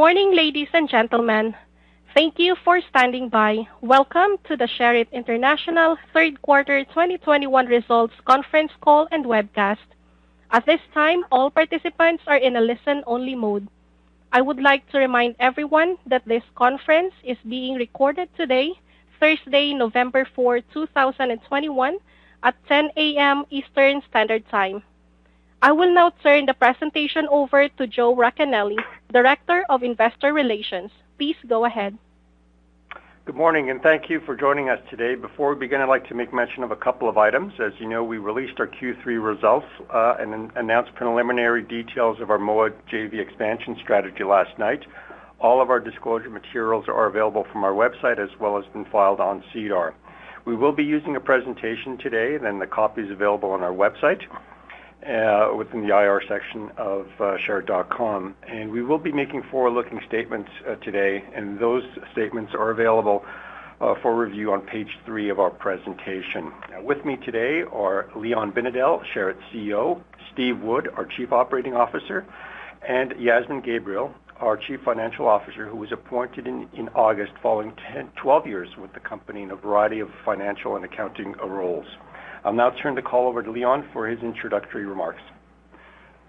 Morning, ladies and gentlemen. Thank you for standing by. Welcome to the Sherritt International third quarter 2021 results conference call and webcast. At this time, all participants are in a listen-only mode. I would like to remind everyone that this conference is being recorded today, Thursday, November 4, 2021 at 10 A.M. Eastern Standard Time. I will now turn the presentation over to Joe Racanelli, Director of Investor Relations. Please go ahead. Good morning, and thank you for joining us today. Before we begin, I'd like to make mention of a couple of items. As you know, we released our Q3 results uh, and announced preliminary details of our Moa JV expansion strategy last night. All of our disclosure materials are available from our website as well as been filed on SEDAR. We will be using a presentation today, then the copy is available on our website within the IR section of sherritt.com. And we will be making forward-looking statements uh, today, and those statements are available uh, for review on page three of our presentation. With me today are Leon Binedell, Sherritt's CEO, Steve Wood, our Chief Operating Officer, and Yasmin Gabriel, our Chief Financial Officer, who was appointed in in August following 12 years with the company in a variety of financial and accounting roles. I'll now turn the call over to Leon for his introductory remarks.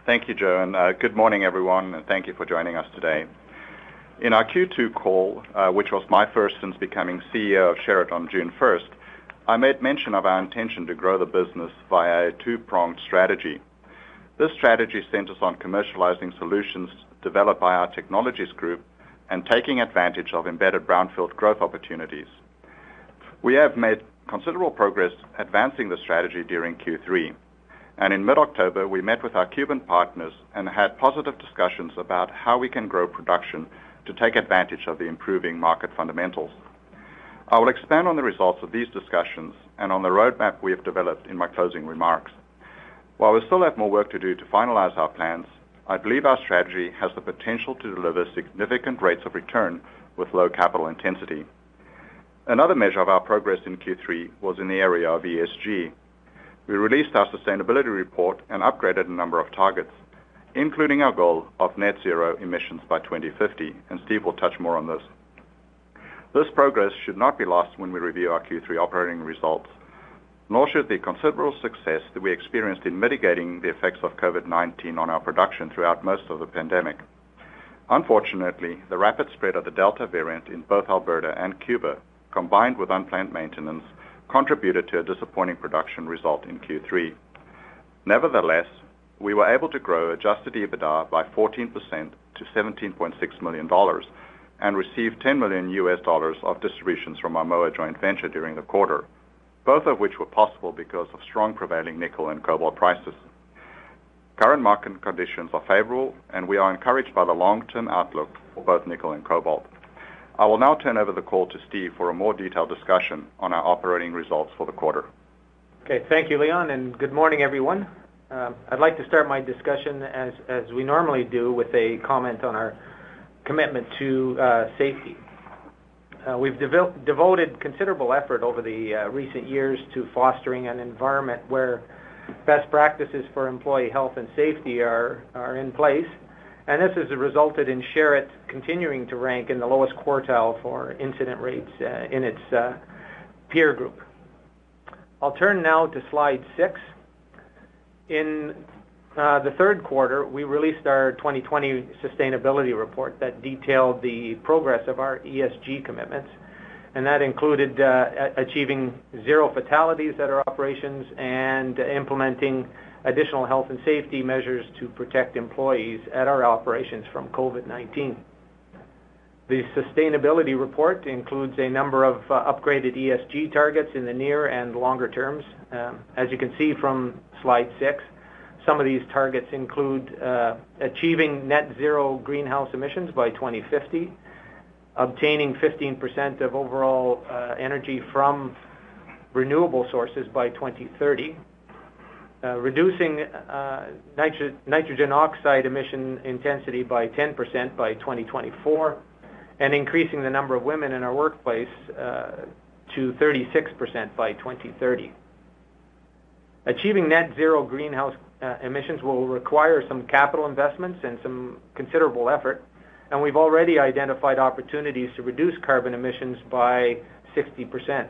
Thank you, Joe, and uh, good morning, everyone, and thank you for joining us today. In our Q2 call, uh, which was my first since becoming CEO of Sherritt on June 1st, I made mention of our intention to grow the business via a two-pronged strategy. This strategy centers on commercializing solutions developed by our technologies group and taking advantage of embedded brownfield growth opportunities. We have made considerable progress advancing the strategy during Q3. and In mid-October, we met with our Cuban partners and had positive discussions about how we can grow production to take advantage of the improving market fundamentals. I will expand on the results of these discussions and on the roadmap we have developed in my closing remarks. While we still have more work to do to finalize our plans, I believe our strategy has the potential to deliver significant rates of return with low capital intensity. Another measure of our progress in Q3 was in the area of ESG. We released our sustainability report and upgraded a number of targets, including our goal of net zero emissions by 2050, and Steve will touch more on this. This progress should not be lost when we review our Q3 operating results, nor should the considerable success that we experienced in mitigating the effects of COVID-19 on our production throughout most of the pandemic. Unfortunately, the rapid spread of the Delta variant in both Alberta and Cuba, combined with unplanned maintenance, contributed to a disappointing production result in Q3. Nevertheless, we were able to grow adjusted EBITDA by 14% to $17.6 million and receive $10 million of distributions from our Moa joint venture during the quarter, both of which were possible because of strong prevailing nickel and cobalt prices. Current market conditions are favorable, and we are encouraged by the long-term outlook for both nickel and cobalt. I will now turn over the call to Steve for a more detailed discussion on our operating results for the quarter. Okay. Thank you, Leon, and good morning, everyone. Um, I'd like to start my discussion as as we normally do with a comment on our commitment to uh, safety. Uh, we've devoted considerable effort over the uh, recent years to fostering an environment where best practices for employee health and safety are, are in place, and this has resulted in Sherritt continuing to rank in the lowest quartile for incident rates uh, in its uh, peer group. I'll turn now to slide six. In uh, the third quarter, we released our 2020 sustainability report that detailed the progress of our ESG commitments, and that included achieving zero fatalities at our operations and implementing additional health and safety measures to protect employees at our operations from COVID-19. The sustainability report includes a number of upgraded ESG targets in the near and longer terms. As you can see from slide six, Some of these targets include uh, achieving net zero greenhouse emissions by 2050, obtaining 15% of overall uh, energy from renewable sources by 2030, uh, reducing uh, nitro nitrogen oxide emission intensity by 10% by 2024, and increasing the number of women in our workplace uh, to 36% by 2030. Achieving net zero greenhouse uh, emissions will require some capital investments and some considerable effort, and we've already identified opportunities to reduce carbon emissions by 60%.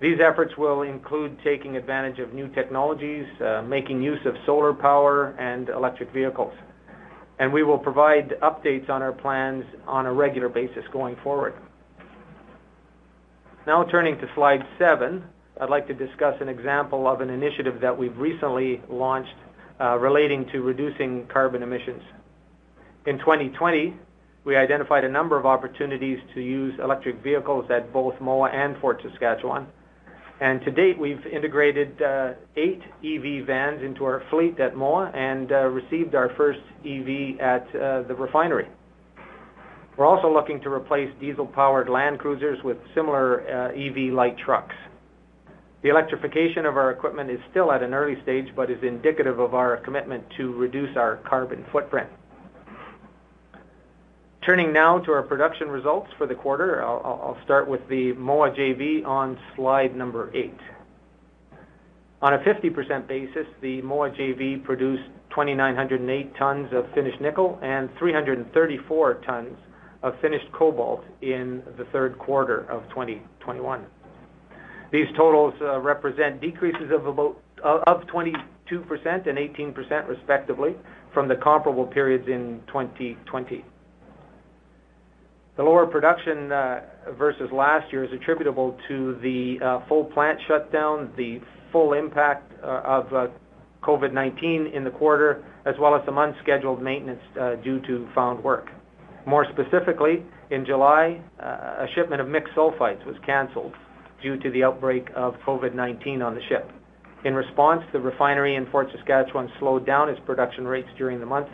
These efforts will include taking advantage of new technologies, uh, making use of solar power and electric vehicles. And we will provide updates on our plans on a regular basis going forward. Now turning to slide seven, I'd like to discuss an example of an initiative that we've recently launched uh, relating to reducing carbon emissions. In 2020, we identified a number of opportunities to use electric vehicles at both MOA and Fort Saskatchewan. And to date, we've integrated uh, eight EV vans into our fleet at MOA and uh, received our first EV at uh, the refinery. We're also looking to replace diesel-powered Land Cruisers with similar uh, EV light trucks. The electrification of our equipment is still at an early stage, but is indicative of our commitment to reduce our carbon footprint. Turning now to our production results for the quarter, I'll start with the Moa JV on slide number eight. On a 50% basis, the Moa JV produced 2,908 tons of finished nickel and 334 tons of finished cobalt in the third quarter of 2021. These totals uh, represent decreases of about uh, of 22% and 18% respectively from the comparable periods in 2020. The lower production uh, versus last year is attributable to the uh, full plant shutdown, the full impact uh, of uh, COVID-19 in the quarter, as well as some unscheduled maintenance due to found work. More specifically, in July, a shipment of mixed sulfides was canceled due to the outbreak of COVID-19 on the ship. In response, the refinery in Fort Saskatchewan slowed down its production rates during the month.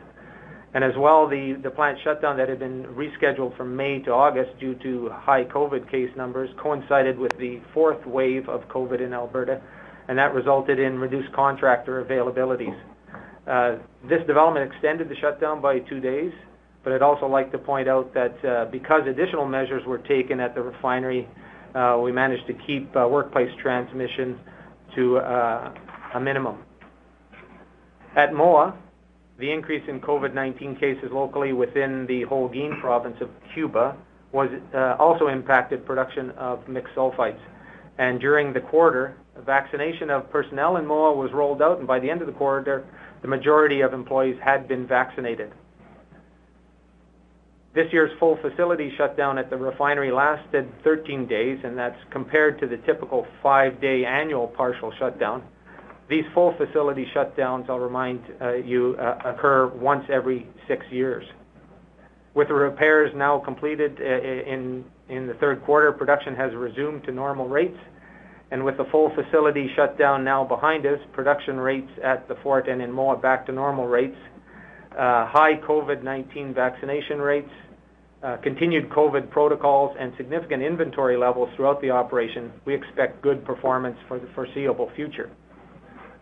And as well, the, plant shutdown that had been rescheduled from May to August due to high COVID case numbers coincided with the fourth wave of COVID in Alberta, and that resulted in reduced contractor availabilities. Uh, this development extended the shutdown by two days, but I'd also like to point out that uh, because additional measures were taken at the refinery uh, we managed to keep workplace transmission to a minimum. At MOA, the increase in COVID-19 cases locally within the Holguin province of Cuba was uh, also impacted production of mixed sulfides. And During the quarter, vaccination of personnel in MOA was rolled out, and by the end of the quarter, the majority of employees had been vaccinated. This year's full facility shutdown at the refinery lasted 13 days, and that's compared to the typical five-day annual partial shutdown. These full facility shutdowns, I'll remind uh, you, uh, occur once every six years. With the repairs now completed uh, in, in the third quarter, production has resumed to normal rates. And with the full facility shutdown now behind us, production rates at the Fort and in Moa back to normal rates, high COVID-19 vaccination rates, continued COVID protocols, and significant inventory levels throughout the operation, we expect good performance for the foreseeable future.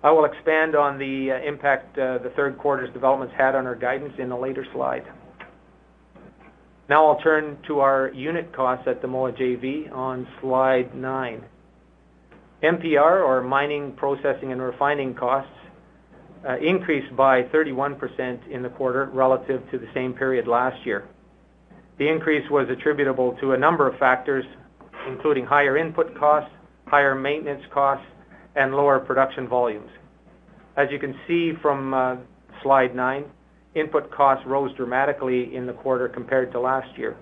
I will expand on the uh, impact uh, the third quarter's developments had on our guidance in a later slide. Now I'll turn to our unit costs at the Moa JV on slide nine. MPR, or mining, processing, and refining costs, increased by 31% in the quarter relative to the same period last year. The increase was attributable to a number of factors, including higher input costs, higher maintenance costs, and lower production volumes. As you can see from uh, slide nine, input costs rose dramatically in the quarter compared to last year.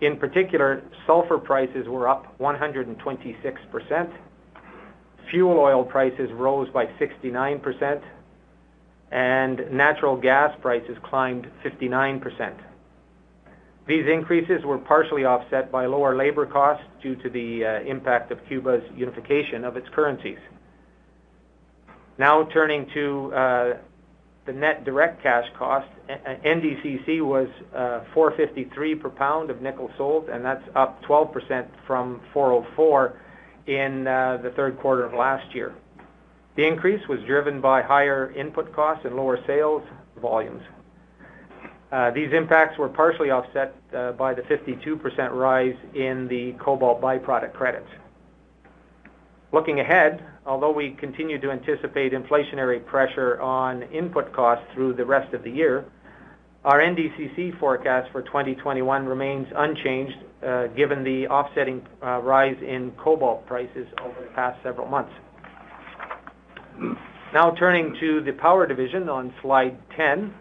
In particular, sulfur prices were up 126%, fuel oil prices rose by 69%, and natural gas prices climbed 59%. These increases were partially offset by lower labor costs due to the uh, impact of Cuba's unification of its currencies. Now turning to uh, the net direct cash cost, NDCC uh, was uh, 453 per pound of nickel sold, and that's up 12% from 404 in the third quarter of last year. The increase was driven by higher input costs and lower sales volumes. Uh, these impacts were partially offset uh, by the 52% rise in the cobalt byproduct credits. Looking ahead, although we continue to anticipate inflationary pressure on input costs through the rest of the year, our NDCC forecast for 2021 remains unchanged, uh, given the offsetting rise in cobalt prices over the past several months. Now turning to the power division on slide 10.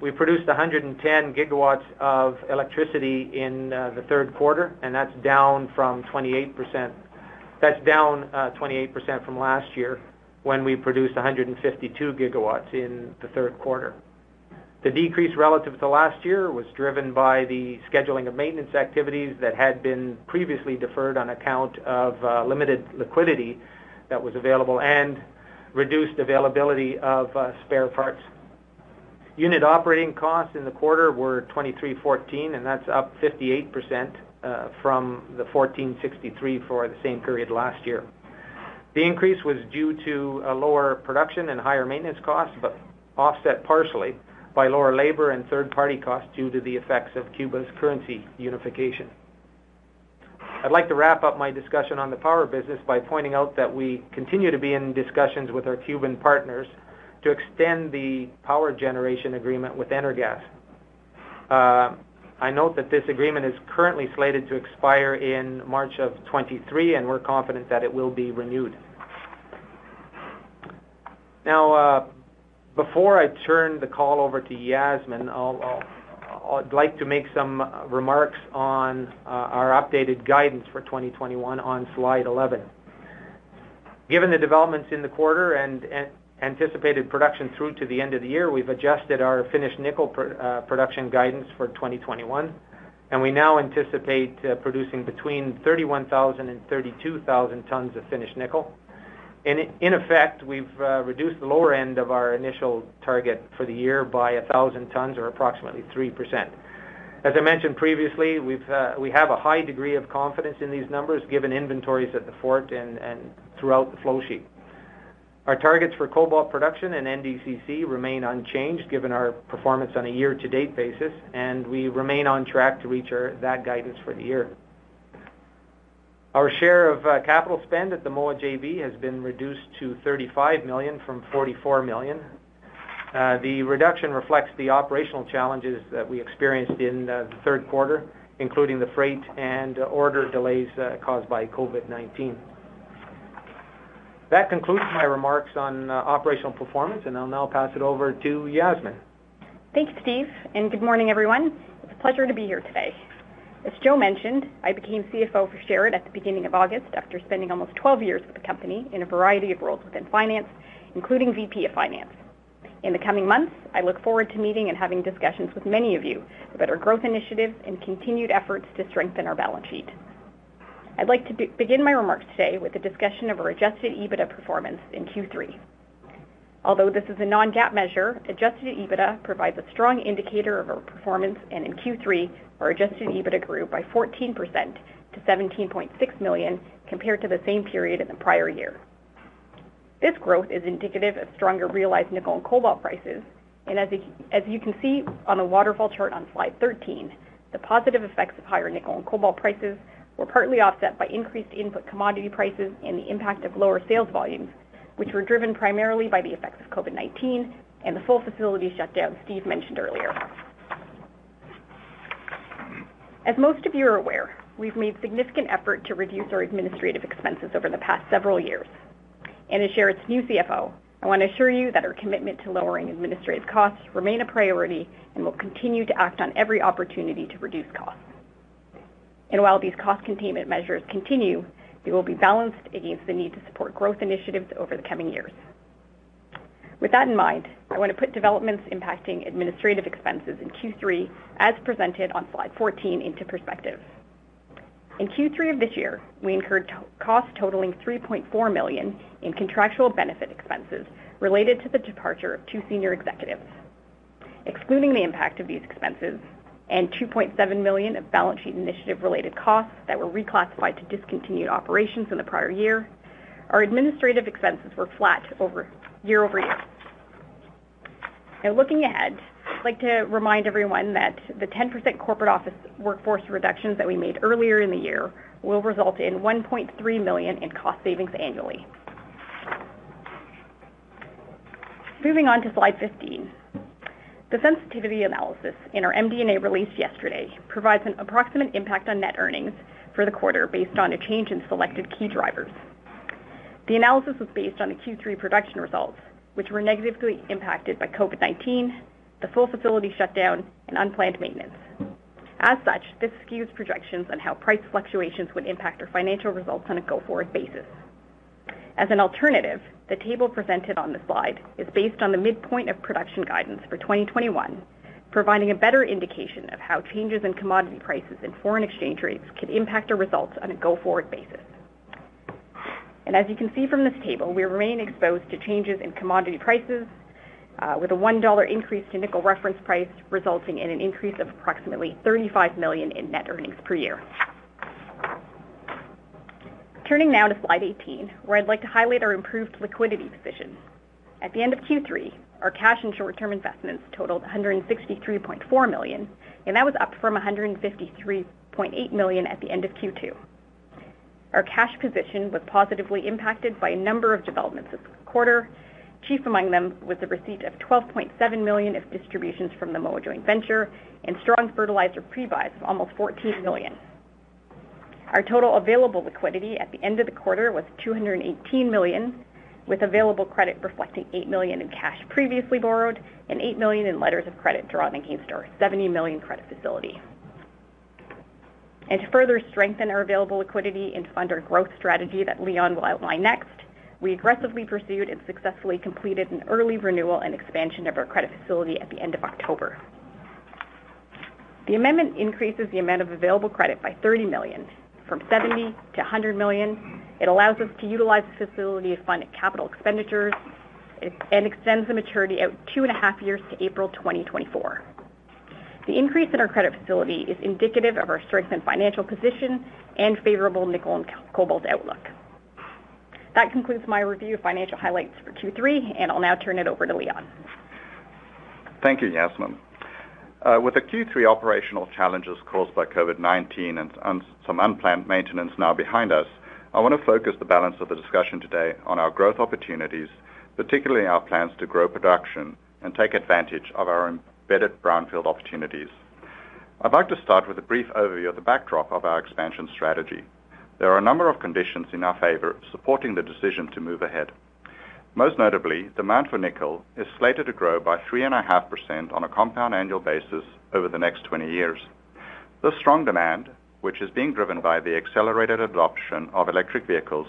We produced 110 gigawatts of electricity in uh, the third quarter, and that's down from 28% That's down uh, 28% from last year when we produced 152 gigawatts in the third quarter. The decrease relative to last year was driven by the scheduling of maintenance activities that had been previously deferred on account of uh, limited liquidity that was available and reduced availability of spare parts. Unit operating costs in the quarter were 23.14, and that's up 58% uh, from the 14.63 for the same period last year. The increase was due to a lower production and higher maintenance costs, but offset partially by lower labor and third-party costs due to the effects of Cuba's currency unification. I'd like to wrap up my discussion on the power business by pointing out that we continue to be in discussions with our Cuban partners to extend the power generation agreement with Energas. Uh, I note that this agreement is currently slated to expire in March of 2023, and we're confident that it will be renewed. Now, uh, before I turn the call over to Yasmin, I'd like to make some remarks on uh, our updated guidance for 2021 on slide 11. Given the developments in the quarter and anticipated production through to the end of the year, we've adjusted our finished nickel uh, production guidance for 2021, and we now anticipate uh, producing between 31,000 and 32,000 tons of finished nickel. In effect, we've uh, reduced the lower end of our initial target for the year by 1,000 tons or approximately 3%. As I mentioned previously, we have a high degree of confidence in these numbers given inventories at the Fort and throughout the flow sheet. Our targets for cobalt production and NDCC remain unchanged given our performance on a year-to-date basis, and we remain on track to reach that guidance for the year. Our share of uh, capital spend at the Moa JV has been reduced to 35 million from 44 million. Uh, the reduction reflects the operational challenges that we experienced in uh, the third quarter, including the freight and order delays caused by COVID-19. That concludes my remarks on uh, operational performance, and I'll now pass it over to Yasmin. Thanks, Steve, and good morning, everyone. It's a pleasure to be here today. As Joe mentioned, I became CFO for Sherritt at the beginning of August after spending almost 12 years with the company in a variety of roles within finance, including VP of Finance. In the coming months, I look forward to meeting and having discussions with many of you about our growth initiatives and continued efforts to strengthen our balance sheet. I'd like to begin my remarks today with a discussion of our adjusted EBITDA performance in Q3. Although this is a non-GAAP measure, adjusted EBITDA provides a strong indicator of our performance, and in Q3, our adjusted EBITDA grew by 14% to 17.6 million compared to the same period in the prior year. This growth is indicative of stronger realized nickel and cobalt prices. And as you can see on the waterfall chart on slide 13, the positive effects of higher nickel and cobalt prices were partly offset by increased input commodity prices and the impact of lower sales volumes, which were driven primarily by the effects of COVID-19 and the full facility shutdown Steve mentioned earlier. As most of you are aware, we've made significant effort to reduce our administrative expenses over the past several years. And as Sherritt's new CFO, I want to assure you that our commitment to lowering administrative costs remain a priority and will continue to act on every opportunity to reduce costs. And while these cost containment measures continue, they will be balanced against the need to support growth initiatives over the coming years. With that in mind, I want to put developments impacting administrative expenses in Q3 as presented on slide 14 into perspective. In Q3 of this year, we incurred costs totaling 3.4 million in contractual benefit expenses related to the departure of two senior executives. Excluding the impact of these expenses and 2.7 million of balance sheet initiative-related costs that were reclassified to discontinued operations in the prior year, our administrative expenses were flat year-over-year. Now, looking ahead, I'd like to remind everyone that the 10% corporate office workforce reductions that we made earlier in the year will result in 1.3 million in cost savings annually. Moving on to slide 15. The sensitivity analysis in our MD&A released yesterday provides an approximate impact on net earnings for the quarter based on a change in selected key drivers. The analysis was based on the Q3 production results, which were negatively impacted by COVID-19, the full facility shutdown, and unplanned maintenance. As such, this skews projections on how price fluctuations would impact our financial results on a go-forward basis. As an alternative, the table presented on the slide is based on the midpoint of production guidance for 2021, providing a better indication of how changes in commodity prices and foreign exchange rates could impact our results on a go-forward basis. And As you can see from this table, we remain exposed to changes in commodity prices, uh, with a $1 increase to nickel reference price resulting in an increase of approximately 35 million in net earnings per year. Turning now to slide 18, where I'd like to highlight our improved liquidity position. At the end of Q3, our cash and short-term investments totaled 163.4 million, and that was up from 153.8 million at the end of Q2. Our cash position was positively impacted by a number of developments this quarter. Chief among them was the receipt of 12.7 million of distributions from the Moa Joint Venture and strong fertilizer pre-buys of almost 14 million. Our total available liquidity at the end of the quarter was 218 million, with available credit reflecting 8 million in cash previously borrowed and 8 million in letters of credit drawn against our 70 million credit facility. And to further strengthen our available liquidity and fund our growth strategy that Leon will outline next, we aggressively pursued and successfully completed an early renewal and expansion of our credit facility at the end of October. The amendment increases the amount of available credit by 30 million, from 70 million to 100 million. It allows us to utilize the facility to fund capital expenditures and extends the maturity out two and a half years to April 2024. The increase in our credit facility is indicative of our strengthened financial position and favorable nickel and cobalt outlook. That concludes my review of financial highlights for Q3, and I'll now turn it over to Leon. Thank you, Yasmin. Uh, with the Q3 operational challenges caused by COVID-19 and some unplanned maintenance now behind us, I want to focus the balance of the discussion today on our growth opportunities, particularly our plans to grow production and take advantage of our embedded brownfield opportunities. I'd like to start with a brief overview of the backdrop of our expansion strategy. There are a number of conditions in our favor supporting the decision to move ahead. Most notably, demand for nickel is slated to grow by 3.5% on a compound annual basis over the next 20 years. This strong demand, which is being driven by the accelerated adoption of electric vehicles,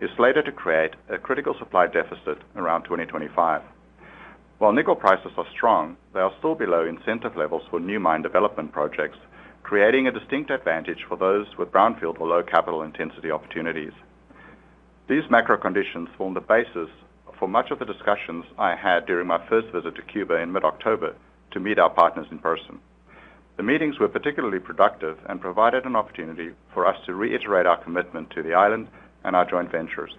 is slated to create a critical supply deficit around 2025. While nickel prices are strong, they are still below incentive levels for new mine development projects, creating a distinct advantage for those with brownfield or low capital intensity opportunities. These macro conditions form the basis for much of the discussions I had during my first visit to Cuba in mid-October to meet our partners in person. The meetings were particularly productive and provided an opportunity for us to reiterate our commitment to the island and our joint ventures.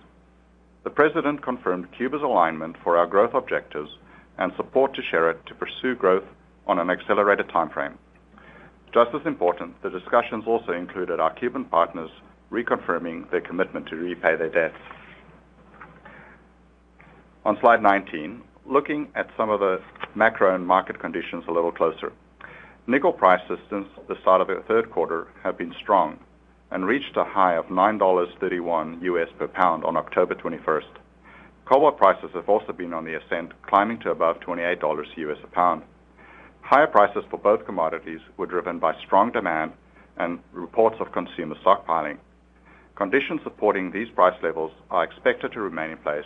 The president confirmed Cuba's alignment for our growth objectives and support to Sherritt to pursue growth on an accelerated timeframe. Just as important, the discussions also included our Cuban partners reconfirming their commitment to repay their debts. On slide 19, looking at some of the macro and market conditions a little closer. Nickel prices since the start of the third quarter have been strong and reached a high of $9.31 US per pound on October 21st. Cobalt prices have also been on the ascent, climbing to above $28 US a pound. Higher prices for both commodities were driven by strong demand and reports of consumer stockpiling. Conditions supporting these price levels are expected to remain in place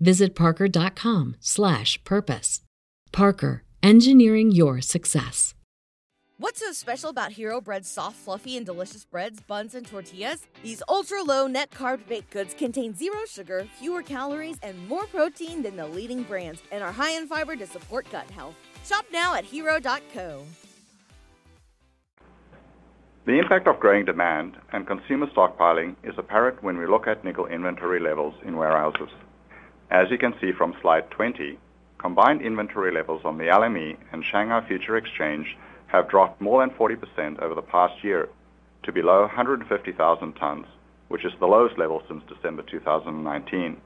visit parker.com/purpose. Parker, engineering your success. What's so special about Hero Bread's soft, fluffy, and delicious breads, buns, and tortillas? These ultra low net carb baked goods contain zero sugar, fewer calories, and more protein than the leading brands, and are high in fiber to support gut health. Shop now at hero.co. The impact of growing demand and consumer stockpiling is apparent when we look at nickel inventory levels in warehouses. As you can see from slide 20, combined inventory levels on the LME and Shanghai Future Exchange have dropped more than 40% over the past year to below 150,000 tons, which is the lowest level since December 2019.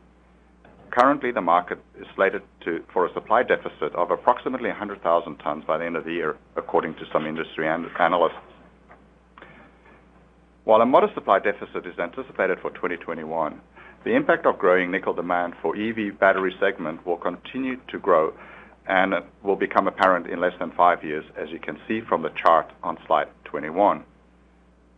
Currently, the market is slated to, for a supply deficit of approximately 100,000 tons by the end of the year, according to some industry analysts. While a modest supply deficit is anticipated for 2021, the impact of growing nickel demand for EV battery segment will continue to grow and will become apparent in less than five years, as you can see from the chart on slide 21.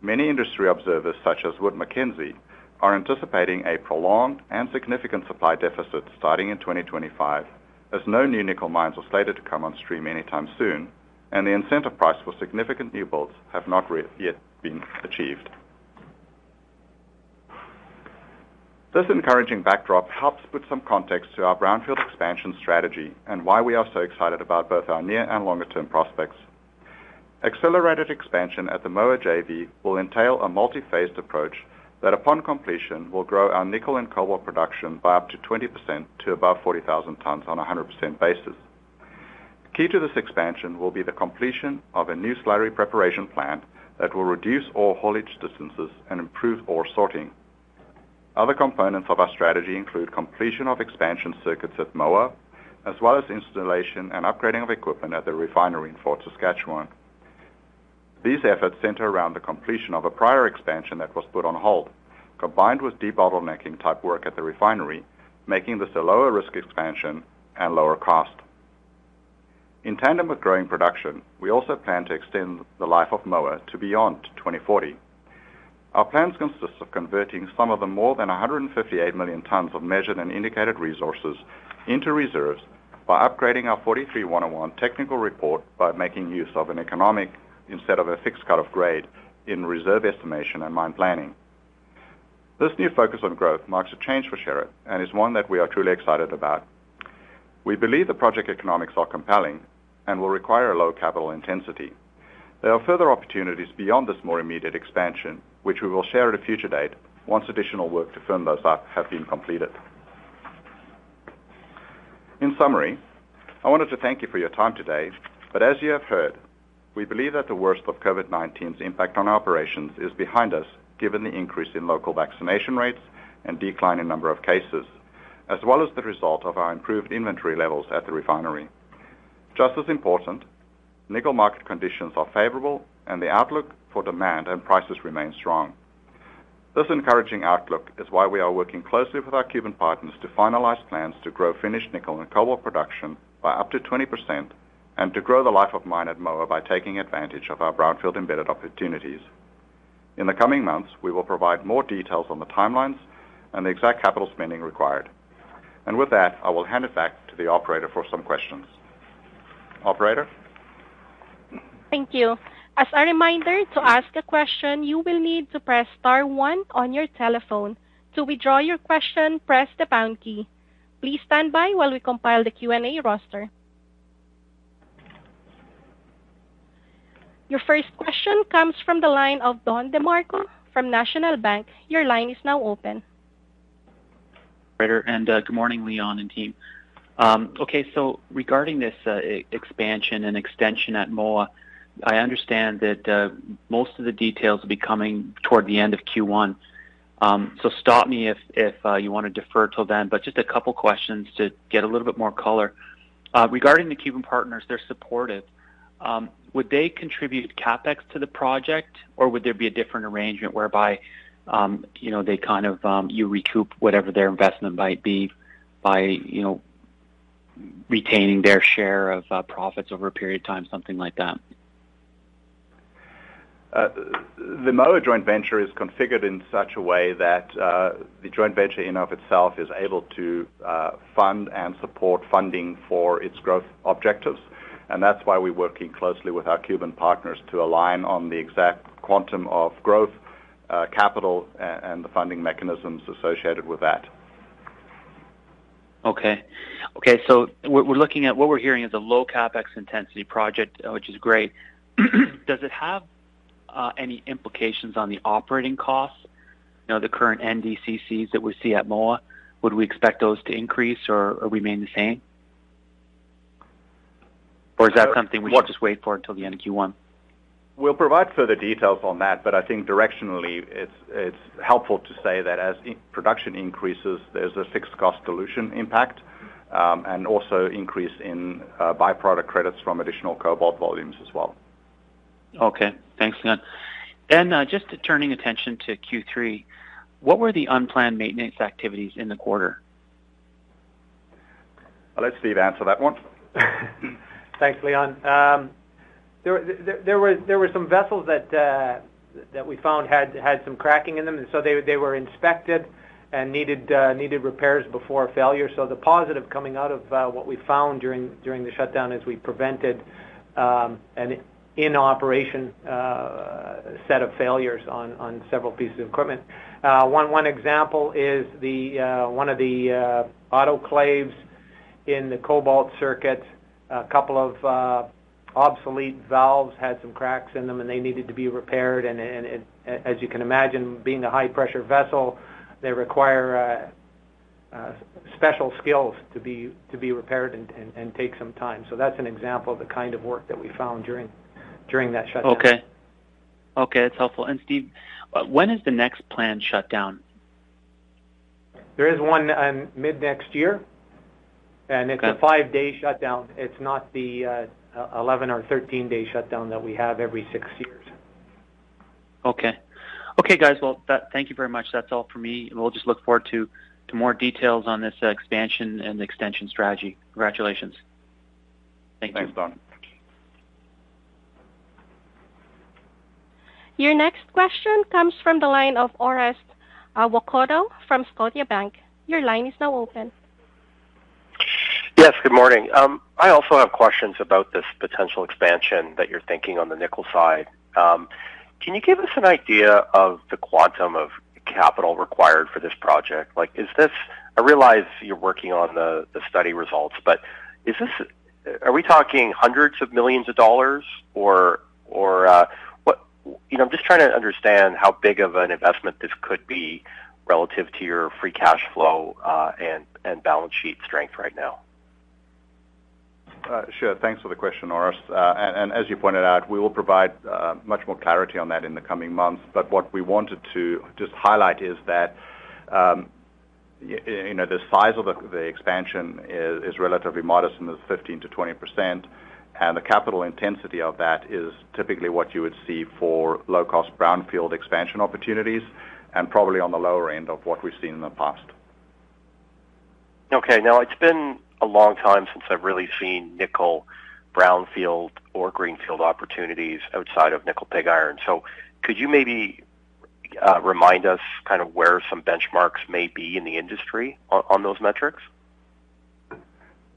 Many industry observers, such as Wood Mackenzie, are anticipating a prolonged and significant supply deficit starting in 2025, as no new nickel mines are slated to come on stream anytime soon, and the incentive price for significant new builds have not yet been achieved. This encouraging backdrop helps put some context to our brownfield expansion strategy and why we are so excited about both our near and longer-term prospects. Accelerated expansion at the Moa JV will entail a multi-phased approach that, upon completion, will grow our nickel and cobalt production by up to 20% to above 40,000 tons on a 100% basis. Key to this expansion will be the completion of a new slurry preparation plant that will reduce ore haulage distances and improve ore sorting. Other components of our strategy include completion of expansion circuits at Moa, as well as installation and upgrading of equipment at the refinery in Fort Saskatchewan. These efforts center around the completion of a prior expansion that was put on hold, combined with debottlenecking type work at the refinery, making this a lower risk expansion and lower cost. In tandem with growing production, we also plan to extend the life of Moa to beyond 2040. Our plans consist of converting some of the more than 158 million tons of measured and indicated resources into reserves by upgrading our 43-101 technical report by making use of an economic instead of a fixed cut-off grade in reserve estimation and mine planning. This new focus on growth marks a change for Sherritt and is one that we are truly excited about. We believe the project economics are compelling and will require a low capital intensity. There are further opportunities beyond this more immediate expansion, which we will share at a future date once additional work to firm those up have been completed. In summary, I wanted to thank you for your time today, but as you have heard, we believe that the worst of COVID-19's impact on operations is behind us, given the increase in local vaccination rates and decline in number of cases, as well as the result of our improved inventory levels at the refinery. Just as important, nickel market conditions are favorable, and the outlook for demand and prices remains strong. This encouraging outlook is why we are working closely with our Cuban partners to finalize plans to grow finished nickel and cobalt production by up to 20% and to grow the life of mine at Moa by taking advantage of our brownfield embedded opportunities. In the coming months, we will provide more details on the timelines and the exact capital spending required. And With that, I will hand it back to the operator for some questions. Operator? Thank you. As a reminder, to ask a question, you will need to press star one on your telephone. To withdraw your question, press the pound key. Please stand by while we compile the Q&A roster. Your first question comes from the line of Don DeMarco from National Bank. Your line is now open. And uh, good morning, Leon and team. Um, okay, so regarding this uh, expansion and extension at Moa, I understand that most of the details will be coming toward the end of Q1. Um, so stop me if if you want to defer till then, but just a couple questions to get a little bit more color. Regarding the Cuban partners, they're supportive. Would they contribute CapEx to the project, or would there be a different arrangement whereby um, you know, they kind of um, you recoup whatever their investment might be by you know retaining their share of uh, profits over a period of time, something like that. Uh, the Moa joint venture is configured in such a way that uh, the joint venture in of itself is able to uh, fund and support funding for its growth objectives. And that's why we're working closely with our Cuban partners to align on the exact quantum of growth, uh, capital, and, and the funding mechanisms associated with that. Okay. Okay, so we're, we're looking at what we're hearing is a low capex intensity project, uh, which is great. Does it have uh, any implications on the operating costs? You know, the current NDCCs that we see at MOA, would we expect those to increase or, or remain the same? Or is that Uh, something we should just wait for until the end of Q1? We'll provide further details on that, but I think directionally it's it's helpful to say that as production increases, there's a fixed cost dilution impact, um, and also increase in uh, byproduct credits from additional cobalt volumes as well. Okay, thanks, Leon. Then uh, just turning attention to Q3, what were the unplanned maintenance activities in the quarter? I'll let Steve answer that one. Thanks, Leon. Um, there, there, there were there were some vessels that uh, that we found had had some cracking in them, and so they they were inspected and needed uh, needed repairs before failure. So the positive coming out of uh, what we found during during the shutdown is we prevented um, an in operation uh, set of failures on several pieces of equipment. Uh, one one example is the uh, one of the autoclaves in the cobalt circuit. A couple of obsolete valves had some cracks in them, and they needed to be repaired. As you can imagine, being a high pressure vessel, they require special skills to be to be repaired and take some time. So that's an example of the kind of work that we found during during that shutdown. Okay. Okay, that's helpful. And Steve, uh, when is the next planned shutdown? There is one um, mid next year, and it's a five-day shutdown. It's not the uh, 11 or 13-day shutdown that we have every six years. Okay. Okay, guys. Well, that, thank you very much. That's all for me. We'll just look forward to, to more details on this uh, expansion and extension strategy. Congratulations. Thank Thanks, you. Don. Your next question comes from the line of Orest Wowkodaw from Scotiabank. Your line is now open. Yes, good morning. Um, I also have questions about this potential expansion that you're thinking on the nickel side. Um, Can you give us an idea of the quantum of capital required for this project? Like, is this... I realize you're working on the study results, but is this... Are we talking hundreds of millions of dollars or, uh. You know, I'm just trying to understand how big of an investment this could be relative to your free cash flow, uh, and and balance sheet strength right now. Uh, Sure. Thanks for the question, Orest. Uh, as you pointed out, we will provide much more clarity on that in the coming months. But what we wanted to just highlight is that, um, you know, the size of the the expansion is is relatively modest in the 15 to 20 percent and the capital intensity of that is typically what you would see for low-cost brownfield expansion opportunities, and probably on the lower end of what we've seen in the past. Okay. Now, it's been a long time since I've really seen nickel brownfield or greenfield opportunities outside of nickel pig iron. So could you maybe uh, remind us kind of where some benchmarks may be in the industry on, on those metrics?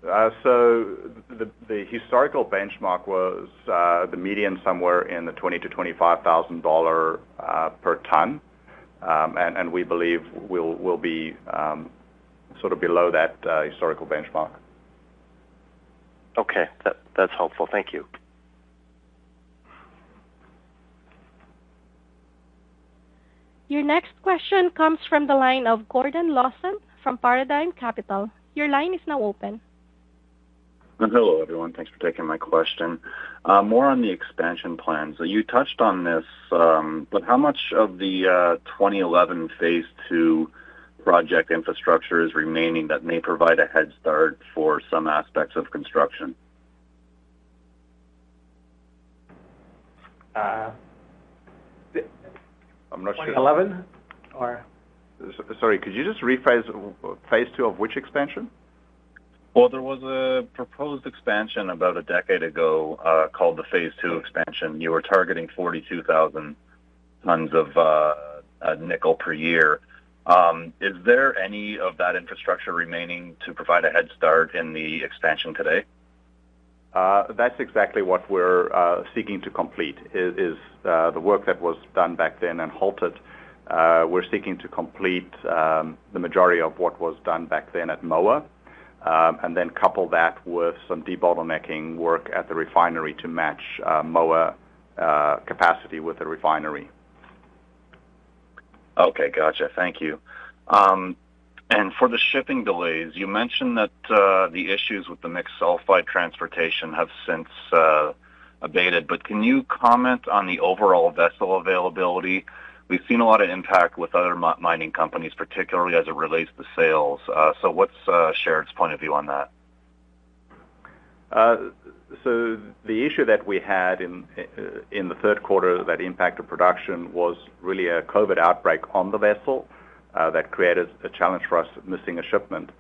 Uh, so the, the historical benchmark was uh, the median somewhere in the twenty to twenty-five thousand dollar uh, per ton, um, and, and we believe we'll will be um, sort of below that uh, historical benchmark. Okay. That, that's helpful. Thank you. Your next question comes from the line of Gordon Lawson from Paradigm Capital. Your line is now open. Hello, everyone. Thanks for taking my question. Uh, More on the expansion plans. You touched on this, um, but how much of the uh, 2011 Phase 2 project infrastructure is remaining that may provide a head start for some aspects of construction? Uh, I'm not sure. 2011? are. Sorry, could you just rephrase phase two of which expansion? Well, there was a proposed expansion about a decade ago uh, called the Phase 2 expansion. You were targeting 42,000 tons of uh, uh, nickel per year. Um, is there any of that infrastructure remaining to provide a head start in the expansion today? Uh, that's exactly what we're uh, seeking to complete, is, is uh, the work that was done back then and halted. we're seeking to complete um, the majority of what was done back then at Moa and then couple that with some debottlenecking work at the refinery to match uh, Moa uh, capacity with the refinery. Okay, gotcha. Thank you. Um, and for the shipping delays, you mentioned that uh, the issues with the mixed sulfide transportation have since uh, abated, but can you comment on the overall vessel availability We've seen a lot of impact with other mining companies, particularly as it relates to sales. Uh, so what's uh, Sherritt's point of view on that? Uh, so the issue that we had in in the third quarter that impacted production was really a COVID outbreak on the vessel uh, that created a challenge for us missing a shipment.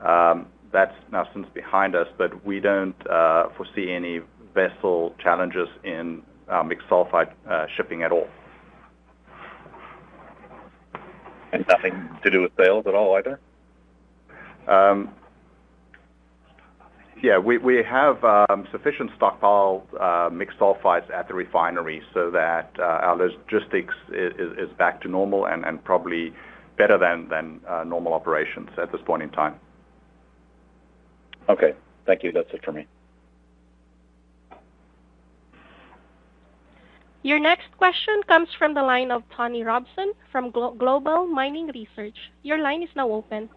Um, that's now since behind us, but we don't uh, foresee any vessel challenges in mixed sulfide shipping at all. And nothing to do with sales at all either? Um, yeah, we, we have um, sufficient stockpile uh, mixed sulfides at the refinery so that uh, our logistics is, is, back to normal and, and probably better than, than uh, normal operations at this point in time. Okay. Thank you. That's it for me. Your next question comes from the line of Tony Robson from Global Mining Research. Your line is now open.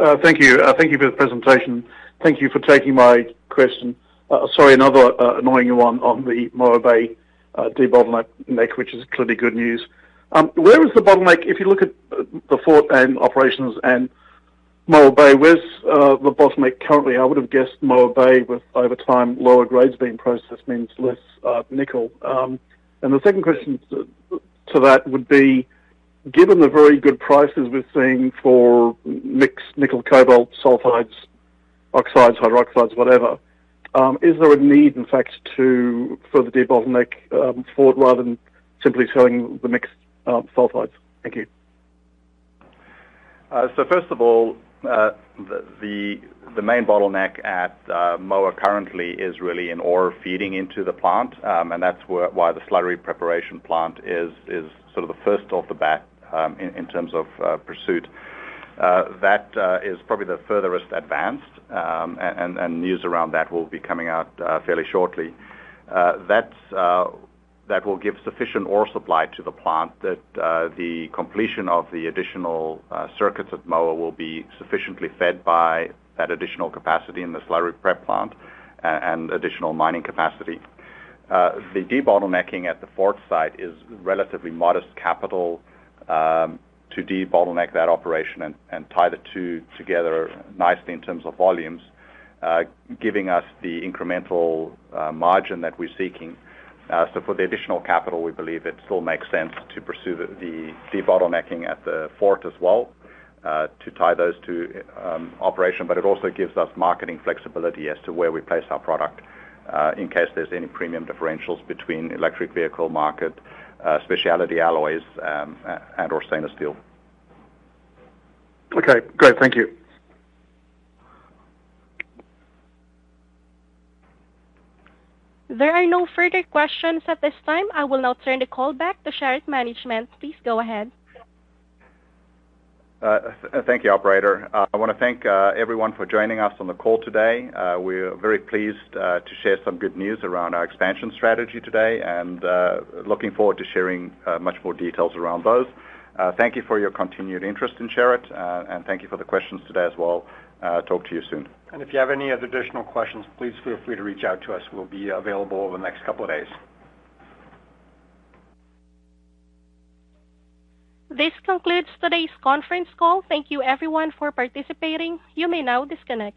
Uh, thank you. Uh, thank you for the presentation. Thank you for taking my question. Uh, sorry, another annoying one on the Moa Bay debottleneck, which is clearly good news. Um, where is the bottleneck? If you look at the Fort and operations and Moa Bay, where's the bottleneck currently? I would have guessed Moa Bay, with over time lower grades being processed, means less uh, nickel. Um, and the second question to, to, that would be, given the very good prices we're seeing for mixed nickel, cobalt, sulfides, oxides, hydroxides, whatever, um, is there a need, in fact, to further debottleneck um, Fort rather than simply selling the mixed um, sulfides? Thank you. Uh, so first of all, uh, the the main bottleneck at uh, Moa currently is really in ore feeding into the plant, um, and that's why the slurry preparation plant is is sort of the first off the bat um, in in, terms of uh, pursuit. That is probably the furthest advanced, um, and news around that will be coming out fairly shortly. That's that will give sufficient ore supply to the plant that uh, the completion of the additional uh, circuits at Moa will be sufficiently fed by that additional capacity in the slurry prep plant and additional mining capacity. Uh, the debottlenecking at the Fort site is relatively modest capital um, to debottleneck that operation and tie the two together nicely in terms of volumes, giving us the incremental margin that we're seeking. Uh, so for the additional capital, we believe it still makes sense to pursue the debottlenecking at the Fort as well uh, to tie those two um, operation, but it also gives us marketing flexibility as to where we place our product uh, in case there's any premium differentials between electric vehicle market, specialty alloys, um, and/or stainless steel. Okay, great. Thank you. There are no further questions at this time. I will now turn the call back to Sherritt management. Please go ahead. Uh, thank you, operator. Uh, I want to thank uh, everyone for joining us on the call today. We're very pleased to share some good news around our expansion strategy today and looking forward to sharing much more details around those. Uh, thank you for your continued interest in Sherritt, uh, and thank you for the questions today as well. Uh, talk to you soon. And if you have any other additional questions, please feel free to reach out to us. We'll be available over the next couple of days. This concludes today's conference call. Thank you everyone for participating. You may now disconnect.